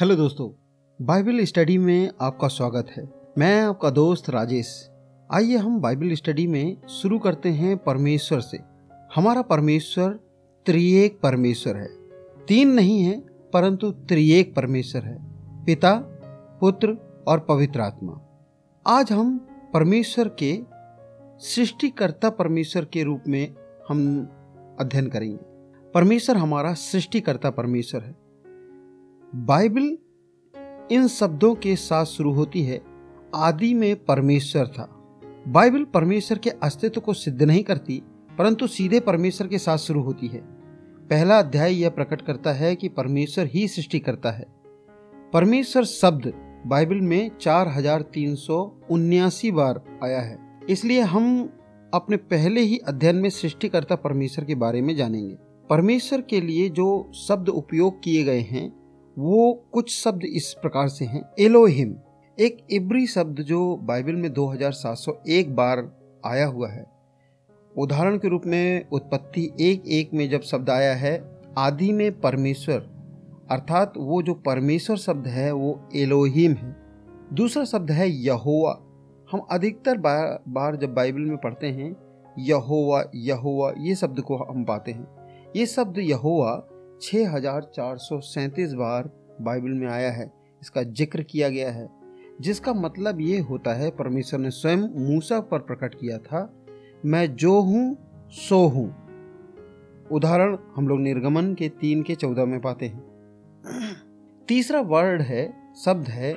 Hello दोस्तों, Bible study में आपका स्वागत है। मैं आपका दोस्त राजेश। आइए हम बाइबल स्टडी में शुरू करते हैं परमेश्वर से। हमारा परमेश्वर त्रिएक परमेश्वर है। तीन नहीं है, परंतु त्रिएक परमेश्वर है। पिता, पुत्र और पवित्र आत्मा। आज हम परमेश्वर के, सृष्टिकर्ता परमेश्वर के रूप में हम अध्ययन करेंगे। परमेश्वर हमारा सृष्टिकर्ता परमेश्वर है। बाइबल इन शब्दों के साथ शुरू होती है, आदि में परमेश्वर था। बाइबल परमेश्वर के अस्तित्व को सिद्ध नहीं करती, परंतु सीधे परमेश्वर के साथ शुरू होती है। पहला अध्याय यह प्रकट करता है कि परमेश्वर ही सृष्टि करता है। परमेश्वर शब्द बाइबल में चार हज़ार तीन सौ उन्यासी बार आया है। इसलिए हम अपने पहले ही अध्ययन में सृष्टिकर्ता परमेश्वर के बारे में जानेंगे। परमेश्वर के लिए जो शब्द उपयोग किए गए हैं वो कुछ शब्द इस प्रकार से हैं, एलोहिम एक इब्री शब्द जो बाइबल में 2701 बार आया हुआ है। उदाहरण के रूप में, उत्पत्ति एक एक में जब शब्द आया है, आदि में परमेश्वर, अर्थात वो जो परमेश्वर शब्द है, वो एलोहिम है। दूसरा शब्द है यहोवा। हम अधिकतर बार बार जब बाइबल में पढ़ते हैं, यहोवा यहोवा, ये शब्द को हम पाते हैं। ये शब्द यहोवा छः हज़ार चार सौ सैंतीस बार बाइबल में आया है, इसका ज़िक्र किया गया है, जिसका मतलब ये होता है परमेश्वर ने स्वयं मूसा पर प्रकट किया था, मैं जो हूँ, सो हूँ। उदाहरण, हम लोग निर्गमन के तीन के चौदह में पाते हैं। तीसरा वर्ड है, शब्द है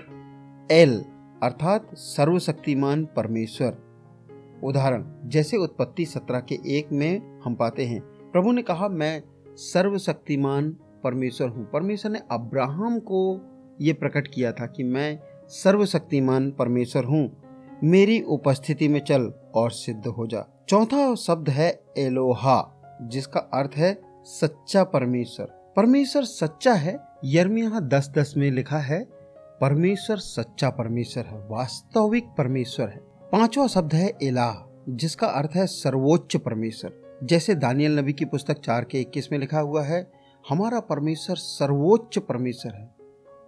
एल अर्थात सर्वशक्तिमान परमेश्वर। उदाहरण, जैसे उत्पत्ति सत्रह के एक में हम पाते हैं, प्रभु ने कहा, मैं सर्वशक्तिमान परमेश्वर हूँ। परमेश्वर ने अब्राहम को ये प्रकट किया था कि मैं सर्वशक्तिमान परमेश्वर हूँ। मेरी उपस्थिति में चल और सिद्ध हो जा। चौथा शब्द है एलोहा, जिसका अर्थ है सच्चा परमेश्वर। परमेश्वर सच्चा है यर्मिया दस दस में लिखा है, परमेश्वर सच्चा परमेश्वर है, वास्तविक परमेश्वर है। पांचवा शब्द है एलाह, जिसका अर्थ है सर्वोच्च परमेश्वर। जैसे दानियल नबी की पुस्तक चार के इक्कीस में लिखा हुआ है, हमारा परमेश्वर सर्वोच्च परमेश्वर है,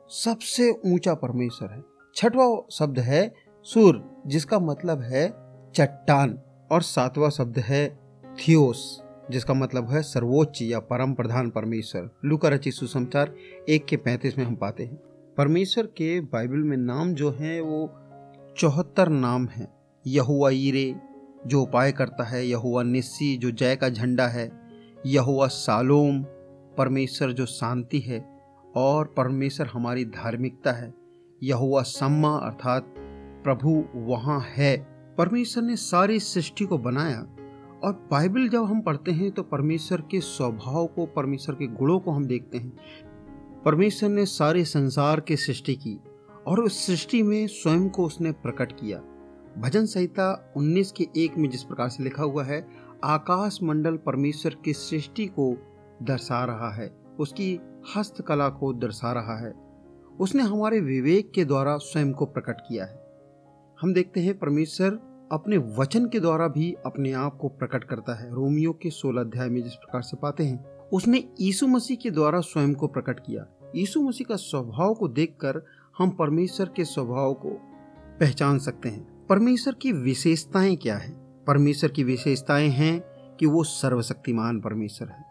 सबसे ऊँचा परमेश्वर है। छठवा शब्द है सूर, जिसका मतलब है चट्टान, और सातवां शब्द है थियोस, जिसका मतलब है सर्वोच्च या परम प्रधान परमेश्वर। लुका रचित सुसमाचार एक के पैंतीस में हम पाते हैं। परमेश्वर के बाइबल में नाम जो है, वो चौहत्तर नाम है। यहुआ जो उपाय करता है यहुआ निस्सी जो जय का झंडा है यहुआ सालोम, परमेश्वर जो शांति है और परमेश्वर हमारी धार्मिकता है। यहुआ सम्मा अर्थात प्रभु वहाँ है। परमेश्वर ने सारी सृष्टि को बनाया और बाइबल जब हम पढ़ते हैं तो परमेश्वर के स्वभाव को, परमेश्वर के गुणों को हम देखते हैं। परमेश्वर ने सारे संसार की सृष्टि की और उस सृष्टि में स्वयं को उसने प्रकट किया। भजन संहिता 19 के एक में जिस प्रकार से लिखा हुआ है, आकाश मंडल परमेश्वर की सृष्टि को दर्शा रहा है, उसकी हस्तकला को दर्शा रहा है। उसने हमारे विवेक के द्वारा स्वयं को प्रकट किया है। हम देखते हैं परमेश्वर अपने वचन के द्वारा भी अपने आप को प्रकट करता है। रोमियो के सोलह अध्याय में जिस प्रकार से पाते हैं, उसने यीशु मसीह के द्वारा स्वयं को प्रकट किया। यीशु मसीह का स्वभाव को देखकर हम परमेश्वर के स्वभाव को पहचान सकते हैं। परमेश्वर की विशेषताएँ क्या है? परमेश्वर की विशेषताएँ हैं कि वो सर्वशक्तिमान परमेश्वर है।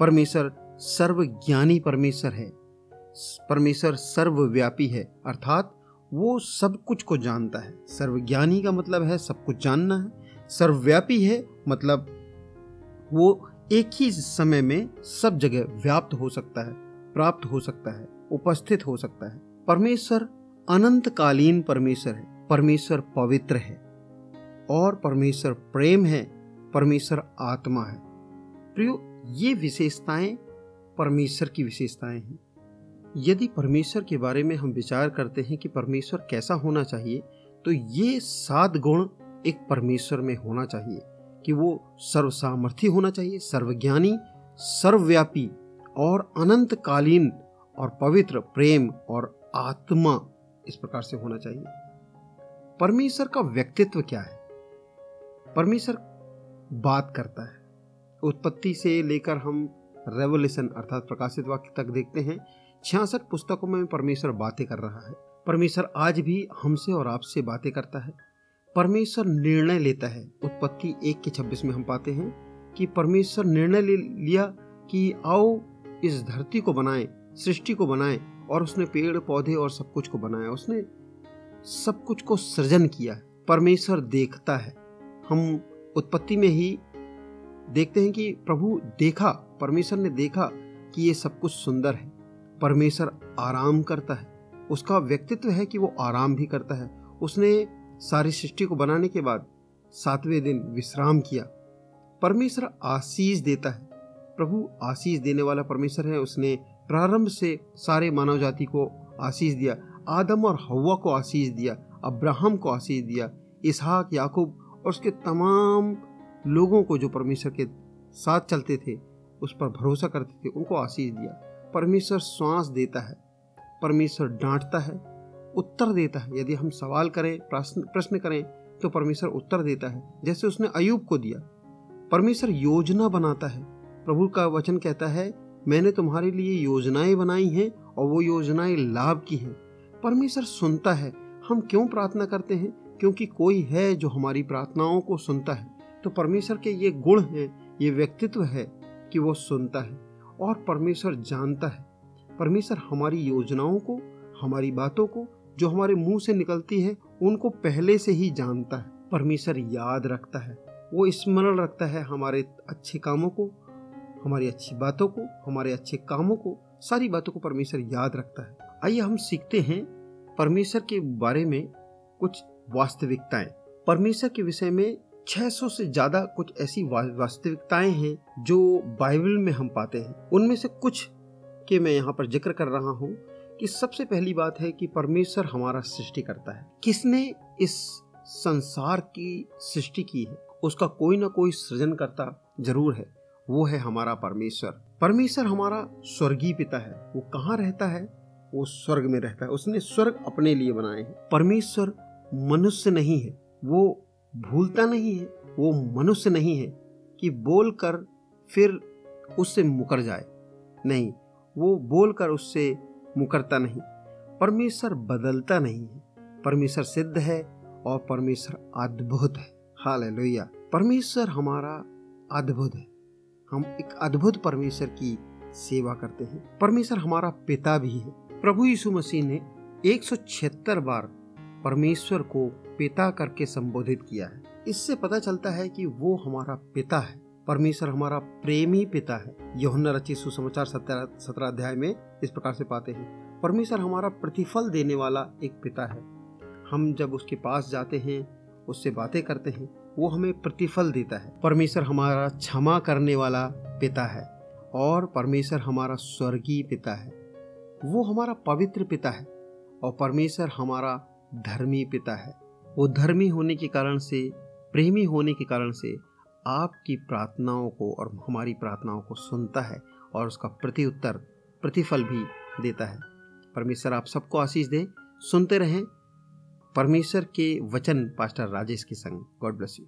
परमेश्वर सर्वज्ञानी परमेश्वर है। परमेश्वर सर्वव्यापी है। अर्थात वो सब कुछ को जानता है। सर्वज्ञानी का मतलब है सब कुछ जानना है। सर्वव्यापी है मतलब वो एक ही समय में सब जगह व्याप्त हो सकता है, प्राप्त हो सकता है, उपस्थित हो सकता है। परमेश्वर अनंतकालीन परमेश्वर है। परमेश्वर पवित्र है और परमेश्वर प्रेम है, परमेश्वर आत्मा है। प्रियो, ये विशेषताएँ परमेश्वर की विशेषताएँ हैं। यदि परमेश्वर के बारे में हम विचार करते हैं कि परमेश्वर कैसा होना चाहिए तो ये सात गुण एक परमेश्वर में होना चाहिए कि वो सर्वसामर्थी होना चाहिए, सर्वज्ञानी, सर्वव्यापी और अनंतकालीन और पवित्र प्रेम और आत्मा इस प्रकार से होना चाहिए। परमेश्वर का व्यक्तित्व क्या है? परमेश्वर बात करता है। उत्पत्ति से लेकर हम रेवोल्यूशन अर्थात प्रकाशित वाक्य तक देखते हैं। छियासठ पुस्तकों में परमेश्वर बातें कर रहा है। परमेश्वर आज भी हमसे और आपसे बातें करता है। परमेश्वर निर्णय लेता है। उत्पत्ति एक के छब्बीस में हम पाते हैं कि परमेश्वर निर्णय ले लिया कि आओ, इस धरती को बनाएँ, सृष्टि को बनाएँ और उसने पेड़, पौधे और सब कुछ को बनाया। उसने सब कुछ को सृजन किया परमेश्वर देखता है। हम उत्पत्ति में ही देखते हैं कि प्रभु देखा, परमेश्वर ने देखा कि ये सब कुछ सुंदर है। परमेश्वर आराम करता है। उसका व्यक्तित्व है कि वो आराम भी करता है। उसने सारी सृष्टि को बनाने के बाद सातवें दिन विश्राम किया। परमेश्वर आशीष देता है। प्रभु आशीष देने वाला परमेश्वर है। उसने प्रारंभ से सारे मानव जाति को आशीष दिया। आदम और हवा को आशीष दिया, अब्राहम को आशीष दिया, इसहाक, याकूब और उसके तमाम लोगों को जो परमेश्वर के साथ चलते थे, उस पर भरोसा करते थे, उनको आशीष दिया। परमेश्वर श्वास देता है, परमेश्वर डांटता है, उत्तर देता है। यदि हम सवाल करें, प्रश्न प्रश्न करें तो परमेश्वर उत्तर देता है। जैसे उसने अयूब को दिया, परमेश्वर योजना बनाता है। प्रभु का वचन कहता है, मैंने तुम्हारे लिए योजनाएँ बनाई हैं और वो योजनाएँ लाभ की हैं। परमेश्वर सुनता है, हम क्यों प्रार्थना करते हैं? क्योंकि कोई है जो हमारी प्रार्थनाओं को सुनता है। तो परमेश्वर के ये गुण हैं, ये व्यक्तित्व है कि वो सुनता है और परमेश्वर जानता है। परमेश्वर हमारी योजनाओं को, हमारी बातों को, जो हमारे मुँह से निकलती है, उनको पहले से ही जानता है। परमेश्वर याद रखता है, वो स्मरण रखता है हमारे अच्छे कामों को, हमारी अच्छी बातों को, हमारे अच्छे कामों को, सारी बातों को परमेश्वर याद रखता है। आइए हम सीखते हैं परमेश्वर के बारे में कुछ वास्तविकताएँ। परमेश्वर के विषय में 600 से ज़्यादा कुछ ऐसी वास्तविकताएँ हैं जो बाइबल में हम पाते हैं। उनमें से कुछ के मैं यहाँ पर ज़िक्र कर रहा हूँ कि सबसे पहली बात है कि परमेश्वर हमारा सृष्टि करता है। किसने इस संसार की सृष्टि की है? उसका कोई ना कोई सृजन करता ज़रूर है। वो है हमारा परमेश्वर। परमेश्वर हमारा स्वर्गीय पिता है। वो कहाँ रहता है? वो स्वर्ग में रहता है। उसने स्वर्ग अपने लिए बनाए हैं। परमेश्वर मनुष्य नहीं है। वो भूलता नहीं है। वो मनुष्य नहीं है कि बोलकर फिर उससे मुकर जाए। नहीं, वो बोलकर उससे मुकरता नहीं। परमेश्वर बदलता नहीं है। परमेश्वर सिद्ध है और परमेश्वर अद्भुत है। हाल लोहिया परमेश्वर हमारा अद्भुत है। हम एक अद्भुत परमेश्वर की सेवा करते हैं। परमेश्वर हमारा पिता भी है। प्रभु यीशु मसीह ने एक सौ छिहत्तर बार परमेश्वर को पिता करके संबोधित किया है। इससे पता चलता है कि वो हमारा पिता है। परमेश्वर हमारा प्रेमी पिता है। यहुन्ना रचित सुसमाचार सत्रह अध्याय में इस प्रकार से पाते हैं, परमेश्वर हमारा प्रतिफल देने वाला एक पिता है। हम जब उसके पास जाते हैं, उससे बातें करते हैं, वो हमें प्रतिफल देता है। परमेश्वर हमारा क्षमा करने वाला पिता है और परमेश्वर हमारा स्वर्गीय पिता है। वो हमारा पवित्र पिता है और परमेश्वर हमारा धर्मी पिता है। वो धर्मी होने के कारण से, प्रेमी होने के कारण से आपकी प्रार्थनाओं को और हमारी प्रार्थनाओं को सुनता है और उसका प्रति उत्तर प्रतिफल भी देता है। परमेश्वर आप सबको आशीष दे। सुनते रहें। परमेश्वर के वचन, पास्टर राजेश के संग। God bless you.